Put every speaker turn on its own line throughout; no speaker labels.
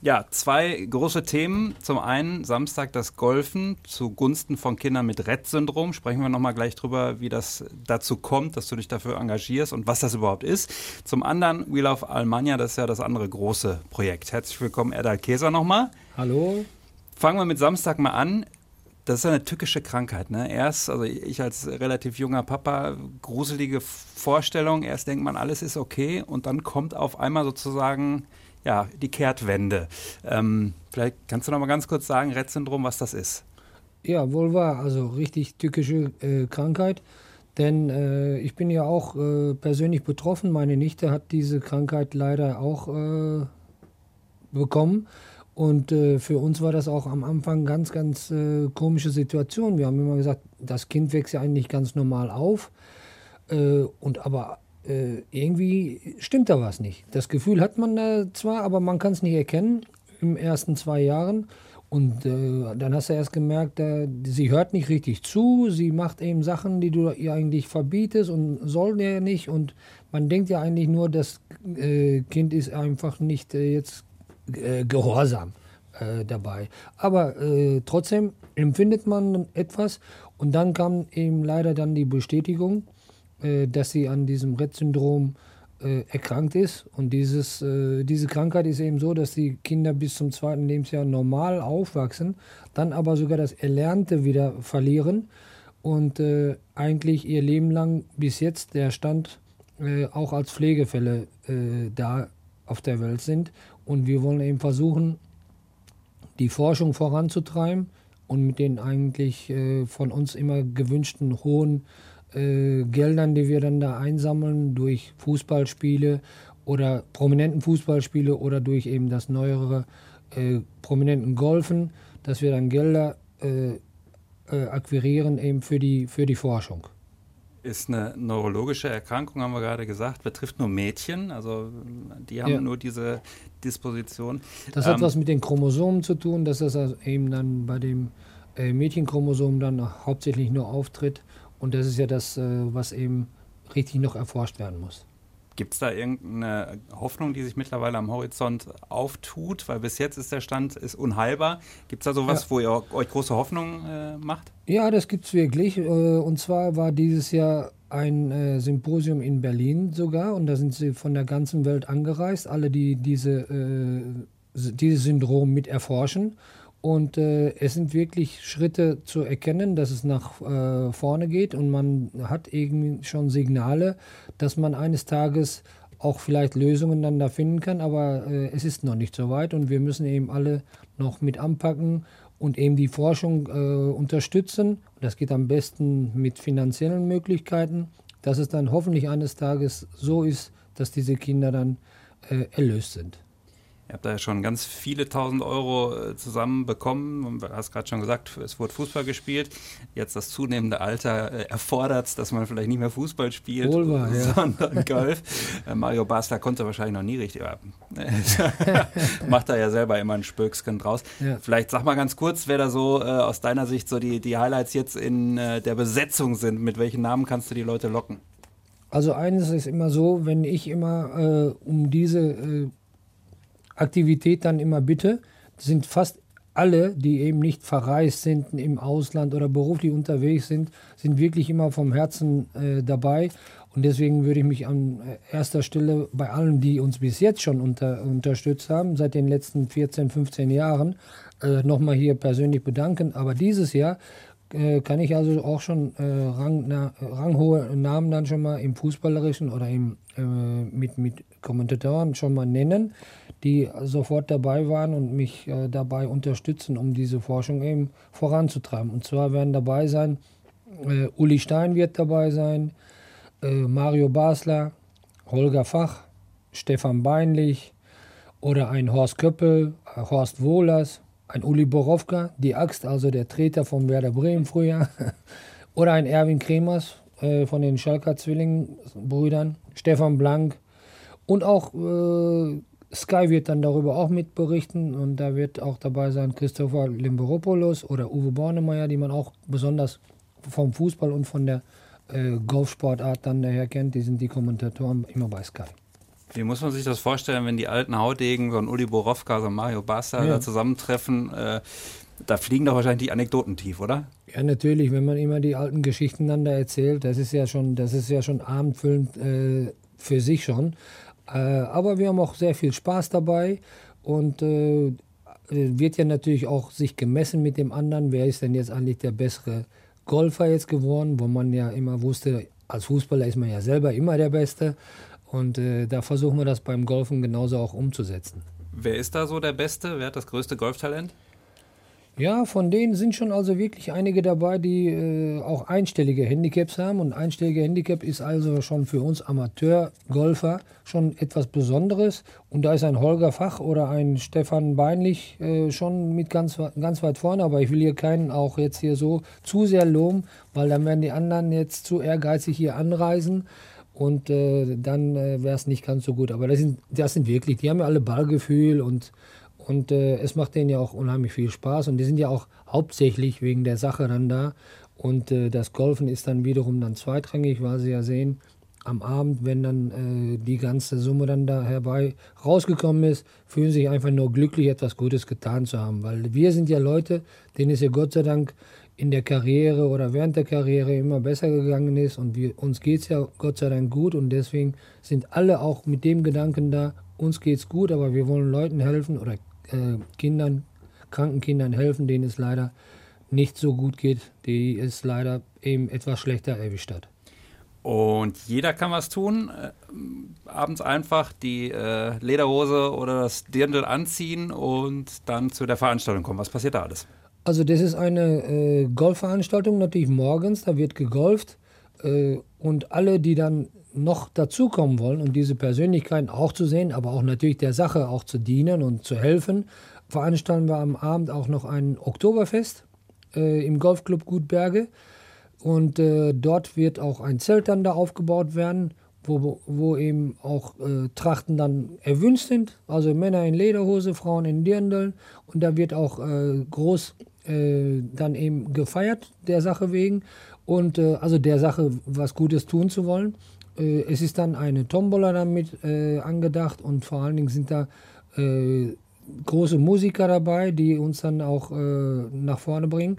Ja, zwei große Themen. Zum einen Samstag das Golfen zugunsten von Kindern mit Rett-Syndrom. Sprechen wir nochmal gleich drüber, wie das dazu kommt, dass du dich dafür engagierst und was das überhaupt ist. Zum anderen We Love Almania, das ist ja das andere große Projekt. Herzlich willkommen, Erdal Käser nochmal.
Hallo.
Fangen wir mit Samstag mal an. Das ist eine tückische Krankheit. Ne? Erst, also ich als relativ junger Papa, gruselige Vorstellung. Erst denkt man, alles ist okay und dann kommt auf einmal sozusagen ja, die Kehrtwende. Ähm, vielleicht kannst du noch mal ganz kurz sagen, Rett-Syndrom, was das ist.
Ja, wohl wahr. Also richtig tückische äh, Krankheit. Denn äh, ich bin ja auch äh, persönlich betroffen. Meine Nichte hat diese Krankheit leider auch äh, bekommen. Und äh, für uns war das auch am Anfang ganz, ganz äh, komische Situation. Wir haben immer gesagt, das Kind wächst ja eigentlich ganz normal auf. und aber äh, irgendwie stimmt da was nicht. Das Gefühl hat man da zwar, aber man kann es nicht erkennen im ersten zwei Jahren. Und äh, dann hast du erst gemerkt, äh, sie hört nicht richtig zu, sie macht eben Sachen, die du ihr eigentlich verbietest und soll ja nicht. Und man denkt ja eigentlich nur, das äh, Kind ist einfach nicht äh, jetzt äh, gehorsam dabei. Aber trotzdem empfindet man etwas. Und dann kam eben leider dann die Bestätigung, äh, dass sie an diesem Rett-Syndrom äh, erkrankt ist. Und dieses, äh, diese Krankheit ist eben so, dass die Kinder bis zum zweiten Lebensjahr normal aufwachsen, dann aber sogar das Erlernte wieder verlieren und äh, eigentlich ihr Leben lang bis jetzt der Stand äh, auch als Pflegefälle äh, da auf der Welt sind. Und wir wollen eben versuchen, die Forschung voranzutreiben und mit den eigentlich von uns immer gewünschten hohen äh, Geldern, die wir dann da einsammeln durch Fußballspiele oder prominenten Fußballspiele oder durch eben das neuere äh, prominenten Golfen, dass wir dann Gelder äh, äh, akquirieren eben für die, für die Forschung.
Ist eine neurologische Erkrankung, haben wir gerade gesagt, betrifft nur Mädchen, also die haben ja. nur diese Disposition.
Das ähm, hat was mit den Chromosomen zu tun, dass das also eben dann bei dem äh, Mädchenchromosom dann hauptsächlich nur auftritt und das ist ja das, äh, was eben richtig noch erforscht werden muss.
Gibt es da irgendeine Hoffnung, die sich mittlerweile am Horizont auftut? Weil bis jetzt ist der Stand ist unheilbar. Gibt es da sowas, ja. wo ihr euch große Hoffnung äh, macht?
Ja, das gibt es wirklich. Äh, und zwar war dieses Jahr ein äh, Symposium in Berlin sogar. Und da sind sie von der ganzen Welt angereist, alle, die diese, äh, dieses Syndrom mit erforschen. Und äh, es sind wirklich Schritte zu erkennen, dass es nach äh, vorne geht und man hat irgendwie schon Signale, dass man eines Tages auch vielleicht Lösungen dann da finden kann, aber äh, es ist noch nicht so weit und wir müssen eben alle noch mit anpacken und eben die Forschung äh, unterstützen. Das geht am besten mit finanziellen Möglichkeiten, dass es dann hoffentlich eines Tages so ist, dass diese Kinder dann äh, erlöst sind.
Ihr habt da ja schon ganz viele tausend Euro äh, zusammenbekommen. Du hast gerade schon gesagt, es wurde Fußball gespielt. Jetzt das zunehmende Alter äh, erfordert dass man vielleicht nicht mehr Fußball spielt,
Wohlbar,
sondern ja. Golf. Äh, Mario Basler konnte wahrscheinlich noch nie richtig. macht da ja selber immer ein Spökskin draus. Ja. Vielleicht sag mal ganz kurz, wer da so äh, aus deiner Sicht so die, die Highlights jetzt in äh, der Besetzung sind. Mit welchen Namen kannst du die Leute locken?
Also eines ist immer so, wenn ich immer äh, um diese Aktivität dann immer bitte. Das sind fast alle, die eben nicht verreist sind im Ausland oder beruflich unterwegs sind, sind wirklich immer vom Herzen äh, dabei. Und deswegen würde ich mich an äh, erster Stelle bei allen, die uns bis jetzt schon unter, unterstützt haben, seit den letzten 14, 15 Jahren, äh, nochmal hier persönlich bedanken. Aber dieses Jahr äh, kann ich also auch schon äh, rang, na, ranghohe Namen dann schon mal im Fußballerischen oder im, äh, mit, mit Kommentatoren schon mal nennen die sofort dabei waren und mich äh, dabei unterstützen, um diese Forschung eben voranzutreiben. Und zwar werden dabei sein, äh, Uli Stein wird dabei sein, äh, Mario Basler, Holger Fach, Stefan Beinlich oder ein Horst Köppel, äh, Horst Wohlers, ein Uli Borowka, die Axt, also der Treter von Werder Bremen früher, oder ein Erwin Kremers äh, von den Schalker Zwillingsbrüdern, Stefan Blank und auch äh, Sky wird dann darüber auch mitberichten und da wird auch dabei sein Christopher Limberopoulos oder Uwe Bornemeyer, die man auch besonders vom Fußball und von der äh, Golfsportart dann daher kennt. Die sind die Kommentatoren immer bei Sky.
Wie muss man sich das vorstellen, wenn die alten Haudegen, so ein Uli Borowka, so ein Mario Basta ja. da zusammentreffen? Äh, da fliegen doch wahrscheinlich die Anekdoten tief, oder?
Ja, natürlich, wenn man immer die alten Geschichten dann da erzählt, das ist ja schon, das ist ja schon abendfüllend äh, für sich schon. Äh, aber wir haben auch sehr viel Spaß dabei und äh, wird ja natürlich auch sich gemessen mit dem anderen, wer ist denn jetzt eigentlich der bessere Golfer jetzt geworden, wo man ja immer wusste, als Fußballer ist man ja selber immer der Beste. Und äh, da versuchen wir das beim Golfen genauso auch umzusetzen.
Wer ist da so der Beste? Wer hat das größte Golftalent?
Ja, von denen sind schon also wirklich einige dabei, die äh, auch einstellige Handicaps haben. Und einstellige Handicap ist also schon für uns Amateurgolfer schon etwas Besonderes. Und da ist ein Holger Fach oder ein Stefan Beinlich äh, schon mit ganz, ganz weit vorne. Aber ich will hier keinen auch jetzt hier so zu sehr loben, weil dann werden die anderen jetzt zu ehrgeizig hier anreisen. Und äh, dann äh, wäre es nicht ganz so gut. Aber das sind, das sind wirklich, die haben ja alle Ballgefühl und und äh, es macht denen ja auch unheimlich viel Spaß. Und die sind ja auch hauptsächlich wegen der Sache dann da. Und äh, das Golfen ist dann wiederum dann zweitrangig, weil sie ja sehen, am Abend, wenn dann äh, die ganze Summe dann da herbei rausgekommen ist, fühlen sich einfach nur glücklich, etwas Gutes getan zu haben. Weil wir sind ja Leute, denen es ja Gott sei Dank in der Karriere oder während der Karriere immer besser gegangen ist und wir, uns geht es ja Gott sei Dank gut und deswegen sind alle auch mit dem Gedanken da, uns geht es gut, aber wir wollen Leuten helfen oder äh, Kindern, kranken Kindern helfen, denen es leider nicht so gut geht, die es leider eben etwas schlechter erwischt hat.
Und jeder kann was tun. Äh, abends einfach die äh, Lederhose oder das Dirndl anziehen und dann zu der Veranstaltung kommen. Was passiert da alles?
Also das ist eine äh, Golfveranstaltung, natürlich morgens, da wird gegolft. Äh, und alle, die dann noch dazukommen wollen, um diese Persönlichkeiten auch zu sehen, aber auch natürlich der Sache auch zu dienen und zu helfen, veranstalten wir am Abend auch noch ein Oktoberfest äh, im Golfclub Gutberge. Und äh, dort wird auch ein Zelt dann da aufgebaut werden, wo, wo eben auch äh, Trachten dann erwünscht sind. Also Männer in Lederhose, Frauen in Dirndl. Und da wird auch äh, groß äh, dann eben gefeiert, der Sache wegen. Und äh, also der Sache was Gutes tun zu wollen. Äh, es ist dann eine Tombola damit äh, angedacht und vor allen Dingen sind da äh, große Musiker dabei, die uns dann auch äh, nach vorne bringen.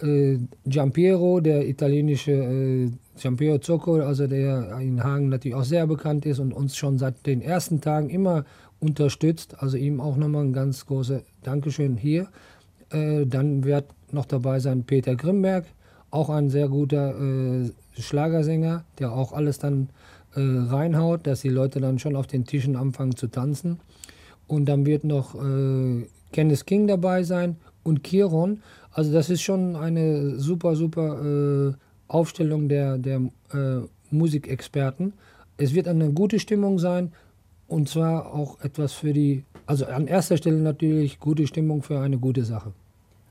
Äh, Giampiero, der italienische äh, Giampiero Zocco, also der in Hagen natürlich auch sehr bekannt ist und uns schon seit den ersten Tagen immer unterstützt. Also ihm auch nochmal ein ganz großes Dankeschön hier. Äh, dann wird noch dabei sein Peter Grimberg, auch ein sehr guter Schlagersänger, der auch alles dann äh, reinhaut, dass die Leute dann schon auf den Tischen anfangen zu tanzen. Und dann wird noch äh, Kenneth King dabei sein und Kiron. Also das ist schon eine super, super äh, Aufstellung der, der äh, Musikexperten. Es wird eine gute Stimmung sein und zwar auch etwas für die, also an erster Stelle natürlich gute Stimmung für eine gute Sache.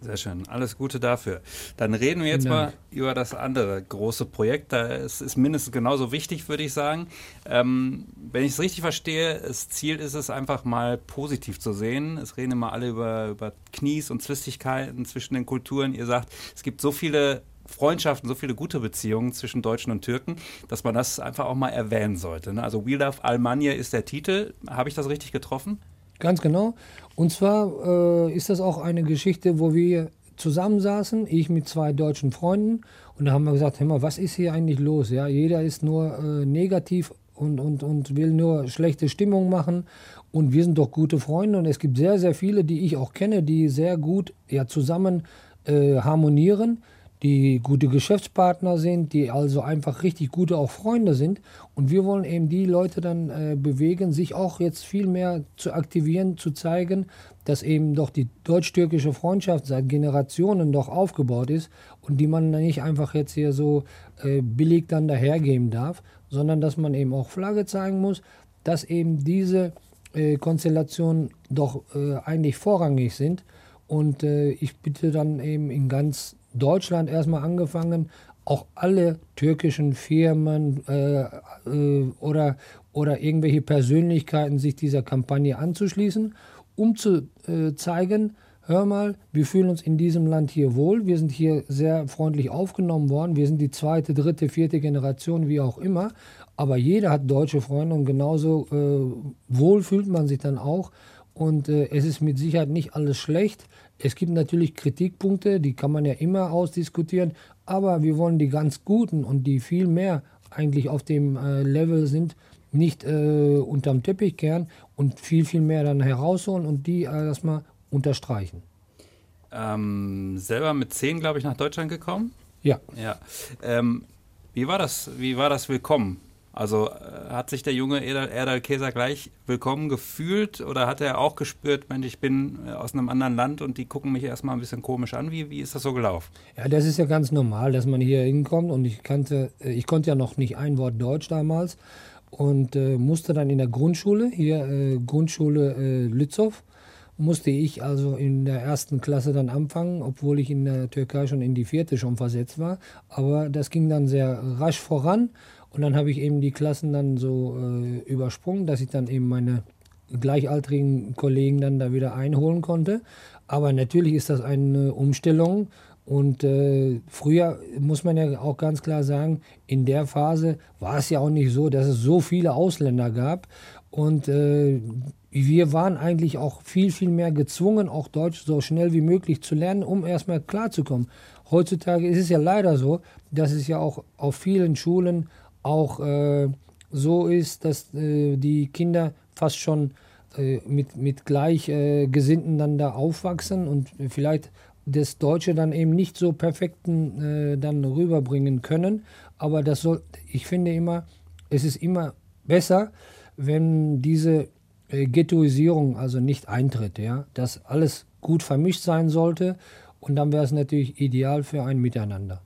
Sehr schön. Alles Gute dafür. Dann reden wir jetzt mal über das andere große Projekt. Das ist mindestens genauso wichtig, würde ich sagen. Ähm, wenn ich es richtig verstehe, das Ziel ist es einfach mal positiv zu sehen. Es reden immer alle über, über Knies und Zwistigkeiten zwischen den Kulturen. Ihr sagt, es gibt so viele Freundschaften, so viele gute Beziehungen zwischen Deutschen und Türken, dass man das einfach auch mal erwähnen sollte. Ne? Also We Love Almanya ist der Titel. Habe ich das richtig getroffen?
Ganz genau. Und zwar äh, ist das auch eine Geschichte, wo wir zusammensaßen, ich mit zwei deutschen Freunden, und da haben wir gesagt, hör mal, was ist hier eigentlich los? Ja, jeder ist nur äh, negativ und, und, und will nur schlechte Stimmung machen. Und wir sind doch gute Freunde und es gibt sehr, sehr viele, die ich auch kenne, die sehr gut ja, zusammen äh, harmonieren die gute Geschäftspartner sind, die also einfach richtig gute auch Freunde sind. Und wir wollen eben die Leute dann äh, bewegen, sich auch jetzt viel mehr zu aktivieren, zu zeigen, dass eben doch die deutsch-türkische Freundschaft seit Generationen doch aufgebaut ist und die man nicht einfach jetzt hier so äh, billig dann dahergeben darf, sondern dass man eben auch Flagge zeigen muss, dass eben diese äh, Konstellationen doch äh, eigentlich vorrangig sind. Und äh, ich bitte dann eben in ganz Deutschland erstmal angefangen, auch alle türkischen Firmen äh, äh, oder, oder irgendwelche Persönlichkeiten sich dieser Kampagne anzuschließen, um zu äh, zeigen, hör mal, wir fühlen uns in diesem Land hier wohl, wir sind hier sehr freundlich aufgenommen worden, wir sind die zweite, dritte, vierte Generation, wie auch immer, aber jeder hat deutsche Freunde und genauso äh, wohl fühlt man sich dann auch und äh, es ist mit Sicherheit nicht alles schlecht. Es gibt natürlich Kritikpunkte, die kann man ja immer ausdiskutieren, aber wir wollen die ganz guten und die viel mehr eigentlich auf dem äh, Level sind, nicht äh, unterm Teppich kehren und viel, viel mehr dann herausholen und die äh, erstmal unterstreichen.
Ähm, selber mit zehn, glaube ich, nach Deutschland gekommen?
Ja.
ja. Ähm, wie, war das, wie war das Willkommen? Also äh, hat sich der junge Erdal, Erdal Käser gleich willkommen gefühlt oder hat er auch gespürt, Mensch, ich bin äh, aus einem anderen Land und die gucken mich erstmal ein bisschen komisch an? Wie, wie ist das so gelaufen?
Ja, das ist ja ganz normal, dass man hier hinkommt und ich kannte, äh, ich konnte ja noch nicht ein Wort Deutsch damals und äh, musste dann in der Grundschule, hier äh, Grundschule äh, Lützow, musste ich also in der ersten Klasse dann anfangen, obwohl ich in der Türkei schon in die vierte schon versetzt war. Aber das ging dann sehr rasch voran und dann habe ich eben die Klassen dann so äh, übersprungen, dass ich dann eben meine gleichaltrigen Kollegen dann da wieder einholen konnte. Aber natürlich ist das eine Umstellung. Und äh, früher muss man ja auch ganz klar sagen, in der Phase war es ja auch nicht so, dass es so viele Ausländer gab. Und äh, wir waren eigentlich auch viel, viel mehr gezwungen, auch Deutsch so schnell wie möglich zu lernen, um erstmal klarzukommen. Heutzutage ist es ja leider so, dass es ja auch auf vielen Schulen auch äh, so ist, dass äh, die Kinder fast schon äh, mit, mit Gleichgesinnten dann da aufwachsen und vielleicht das Deutsche dann eben nicht so perfekten äh, dann rüberbringen können. Aber das soll, ich finde immer, es ist immer besser, wenn diese äh, Ghettoisierung also nicht eintritt, ja, dass alles gut vermischt sein sollte und dann wäre es natürlich ideal für ein Miteinander.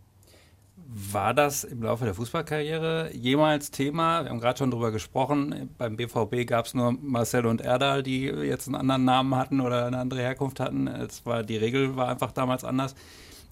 War das im Laufe der Fußballkarriere jemals Thema? Wir haben gerade schon darüber gesprochen. Beim BVB gab es nur Marcel und Erdal, die jetzt einen anderen Namen hatten oder eine andere Herkunft hatten. Es war, die Regel war einfach damals anders.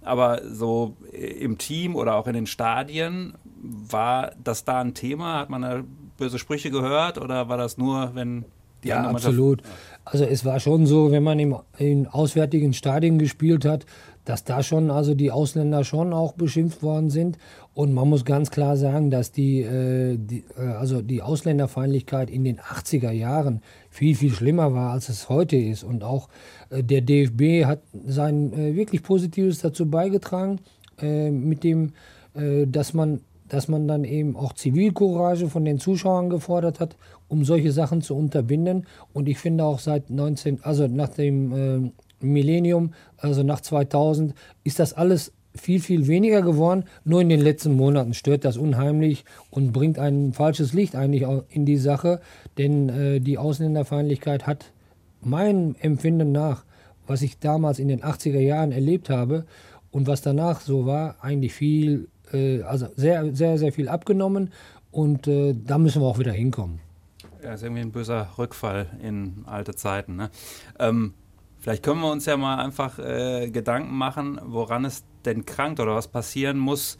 Aber so im Team oder auch in den Stadien, war das da ein Thema? Hat man da böse Sprüche gehört oder war das nur, wenn
die ja, absolut. Also es war schon so, wenn man im, in auswärtigen Stadien gespielt hat, dass da schon also die Ausländer schon auch beschimpft worden sind. Und man muss ganz klar sagen, dass die, äh, die äh, also die Ausländerfeindlichkeit in den 80er Jahren viel, viel schlimmer war, als es heute ist. Und auch äh, der DFB hat sein äh, wirklich Positives dazu beigetragen, äh, mit dem, äh, dass man dass man dann eben auch Zivilcourage von den Zuschauern gefordert hat, um solche Sachen zu unterbinden. Und ich finde auch seit 19, also nach dem Millennium, also nach 2000, ist das alles viel, viel weniger geworden. Nur in den letzten Monaten stört das unheimlich und bringt ein falsches Licht eigentlich in die Sache, denn äh, die Ausländerfeindlichkeit hat meinem Empfinden nach, was ich damals in den 80er Jahren erlebt habe und was danach so war, eigentlich viel, äh, also sehr, sehr, sehr viel abgenommen und äh, da müssen wir auch wieder hinkommen.
Ja, ist irgendwie ein böser Rückfall in alte Zeiten. Ne? Ähm, Vielleicht können wir uns ja mal einfach äh, Gedanken machen, woran es denn krankt oder was passieren muss,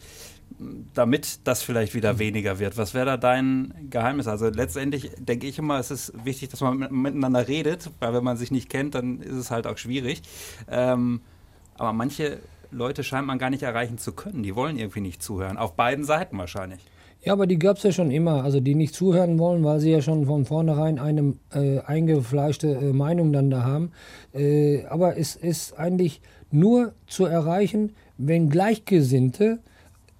damit das vielleicht wieder weniger wird. Was wäre da dein Geheimnis? Also letztendlich denke ich immer, es ist wichtig, dass man miteinander redet, weil wenn man sich nicht kennt, dann ist es halt auch schwierig. Ähm, aber manche Leute scheint man gar nicht erreichen zu können. Die wollen irgendwie nicht zuhören. Auf beiden Seiten wahrscheinlich.
Ja, aber die gab es ja schon immer. Also die nicht zuhören wollen, weil sie ja schon von vornherein eine äh, eingefleischte äh, Meinung dann da haben. Äh, aber es ist eigentlich nur zu erreichen, wenn Gleichgesinnte,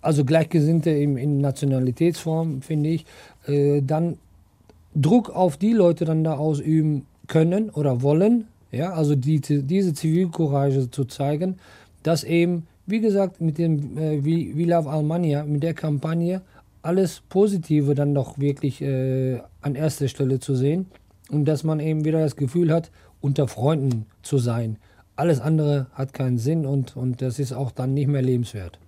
also Gleichgesinnte im, in Nationalitätsform, finde ich, äh, dann Druck auf die Leute dann da ausüben können oder wollen. Ja, also die, diese Zivilcourage zu zeigen, dass eben, wie gesagt, mit dem äh, Love Almania, mit der Kampagne, alles Positive dann doch wirklich äh, an erster Stelle zu sehen und dass man eben wieder das Gefühl hat, unter Freunden zu sein. Alles andere hat keinen Sinn und, und das ist auch dann nicht mehr lebenswert.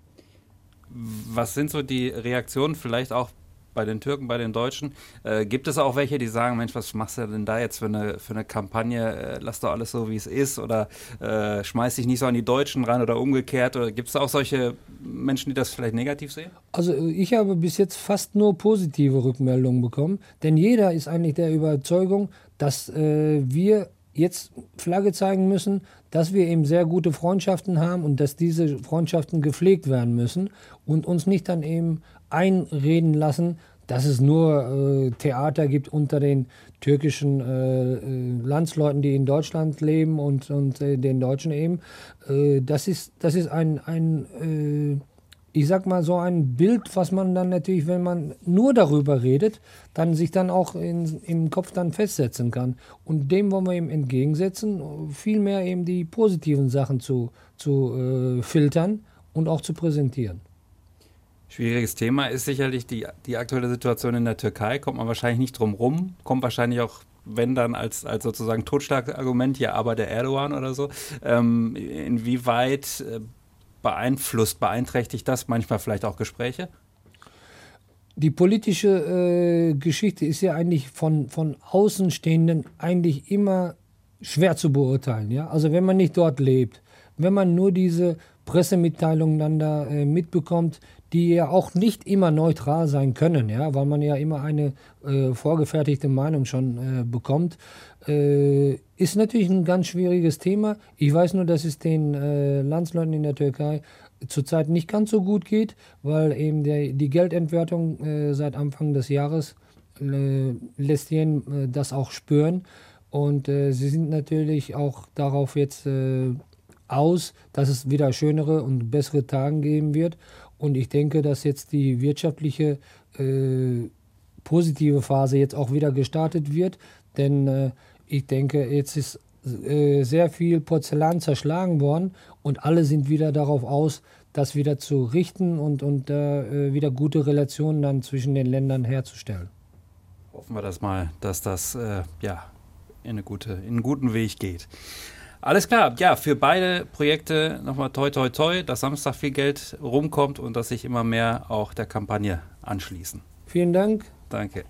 Was sind so die Reaktionen vielleicht auch bei den Türken, bei den Deutschen. Äh, gibt es auch welche, die sagen, Mensch, was machst du denn da jetzt für eine, für eine Kampagne? Äh, lass doch alles so, wie es ist oder äh, schmeiß dich nicht so an die Deutschen ran oder umgekehrt. Oder gibt es auch solche Menschen, die das vielleicht negativ sehen?
Also ich habe bis jetzt fast nur positive Rückmeldungen bekommen, denn jeder ist eigentlich der Überzeugung, dass äh, wir jetzt Flagge zeigen müssen, dass wir eben sehr gute Freundschaften haben und dass diese Freundschaften gepflegt werden müssen und uns nicht dann eben einreden lassen, dass es nur äh, Theater gibt unter den türkischen äh, äh, Landsleuten, die in Deutschland leben und, und äh, den Deutschen eben. Äh, das, ist, das ist ein, ein äh, ich sag mal, so ein Bild, was man dann natürlich, wenn man nur darüber redet, dann sich dann auch in, im Kopf dann festsetzen kann. Und dem wollen wir eben entgegensetzen, vielmehr eben die positiven Sachen zu, zu filtern und auch zu präsentieren.
Schwieriges Thema ist sicherlich die, die aktuelle Situation in der Türkei. Kommt man wahrscheinlich nicht drum rum. Kommt wahrscheinlich auch, wenn dann als, als sozusagen Totschlagargument, ja, aber der Erdogan oder so. Ähm, inwieweit äh, beeinflusst, beeinträchtigt das manchmal vielleicht auch Gespräche?
Die politische äh, Geschichte ist ja eigentlich von, von Außenstehenden eigentlich immer schwer zu beurteilen. Ja? Also wenn man nicht dort lebt, wenn man nur diese Pressemitteilungen dann da äh, mitbekommt, die ja auch nicht immer neutral sein können, ja, weil man ja immer eine äh, vorgefertigte Meinung schon äh, bekommt, äh, ist natürlich ein ganz schwieriges Thema. Ich weiß nur, dass es den äh, Landsleuten in der Türkei zurzeit nicht ganz so gut geht, weil eben der, die Geldentwertung äh, seit Anfang des Jahres lässt jeden das auch spüren. Und sie sind natürlich auch darauf jetzt aus, dass es wieder schönere und bessere Tage geben wird. Und ich denke, dass jetzt die wirtschaftliche äh, positive Phase jetzt auch wieder gestartet wird. Denn äh, ich denke, jetzt ist äh, sehr viel Porzellan zerschlagen worden und alle sind wieder darauf aus, das wieder zu richten und, und äh, wieder gute Relationen dann zwischen den Ländern herzustellen.
Hoffen wir das mal, dass das äh, ja, in, eine gute, in einen guten Weg geht. Alles klar, ja, für beide Projekte nochmal toi toi toi, dass Samstag viel Geld rumkommt und dass sich immer mehr auch der Kampagne anschließen.
Vielen Dank.
Danke.